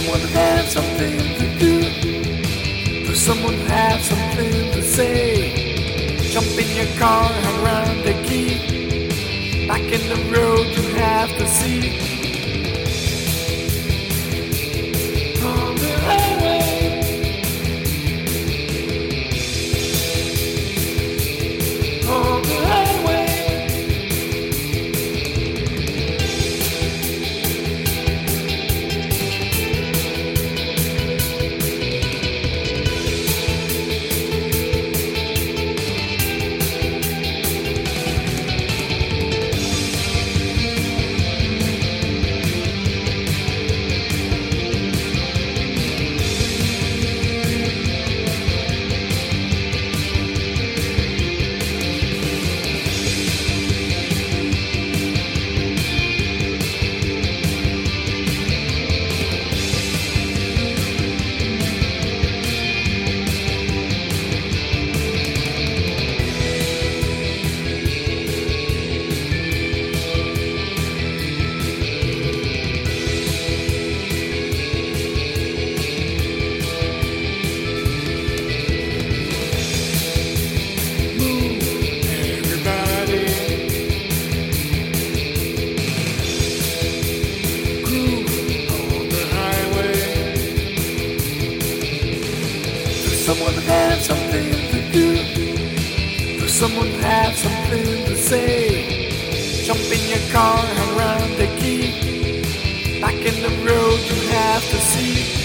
someone to have something to do, for someone to have something to say. Jump in your car and run. Someone have something to do? Does someone have something to say? Jump in your car and run the key. Back in the road you have to see.